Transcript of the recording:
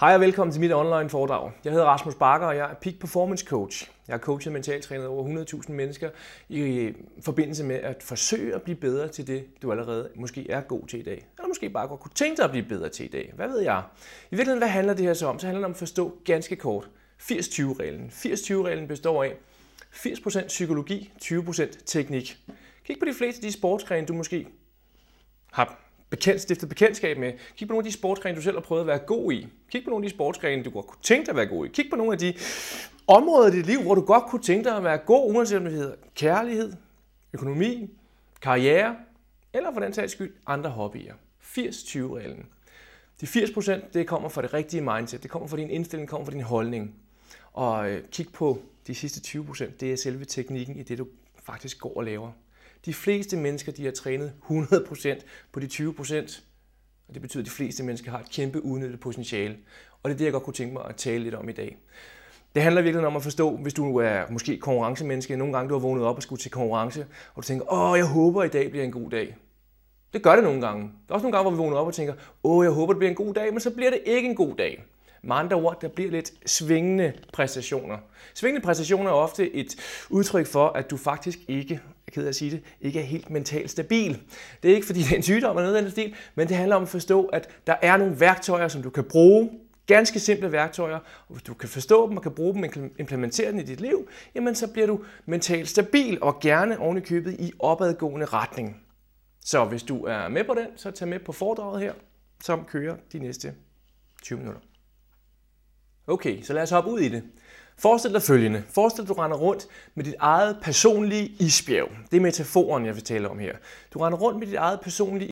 Hej og velkommen til mit online foredrag. Jeg hedder Rasmus Bakker, og jeg er Peak Performance Coach. Jeg har coachet mentaltrænet over 100.000 mennesker i forbindelse med at forsøge at blive bedre til det, du allerede måske er god til i dag. Eller måske bare godt kunne tænke dig at blive bedre til i dag. Hvad ved jeg? I virkeligheden, hvad handler det her så om? Så handler det om at forstå ganske kort 80-20-reglen. 80-20-reglen består af 80% psykologi, 20% teknik. Kig på de fleste af de sportsgrene, du måske har bekendt, stiftet bekendtskab med. Kig på nogle af de sportsgrene, du selv har prøvet at være god i. Kig på nogle af de sportsgrene, du godt kunne tænke dig at være god i. Kig på nogle af de områder i dit liv, hvor du godt kunne tænke dig at være god, uanset om det hedder kærlighed, økonomi, karriere, eller for den sags skyld andre hobbyer. 80-20-reglen. De 80% det kommer fra det rigtige mindset, det kommer fra din indstilling, det kommer fra din holdning. Og øh, kig på de sidste 20% det er selve teknikken i det, du faktisk går og laver. De fleste mennesker de har trænet 100% på de 20%, og det betyder, at de fleste mennesker har et kæmpe udnyttet potentiale. Og det er det, jeg godt kunne tænke mig at tale lidt om i dag. Det handler virkelig om at forstå, hvis du er måske konkurrencemenneske, nogle gange du har vågnet op og skulle til konkurrence, og du tænker, åh, jeg håber, i dag bliver en god dag. Det gør det nogle gange. Der er også nogle gange, hvor vi vågner op og tænker, åh, jeg håber, det bliver en god dag, men så bliver det ikke en god dag. Med andre ord, der bliver lidt svingende præstationer. Svingende præstationer er ofte et udtryk for, at du faktisk ikke, er ked af at sige det, ikke er helt mentalt stabil. Det er ikke fordi, det er en sygdom eller noget andet stil, men det handler om at forstå, at der er nogle værktøjer, som du kan bruge, ganske simple værktøjer, og hvis du kan forstå dem og kan bruge dem og implementere dem i dit liv, jamen så bliver du mentalt stabil og gerne ovenikøbet købet i opadgående retning. Så hvis du er med på den, så tag med på foredraget her, som kører de næste 20 minutter. Okay, så lad os hoppe ud i det. Forestil dig følgende. Forestil dig, at du render rundt med dit eget personlige isbjerg. Det er metaforen, jeg vil tale om her. Du render rundt med dit eget personlige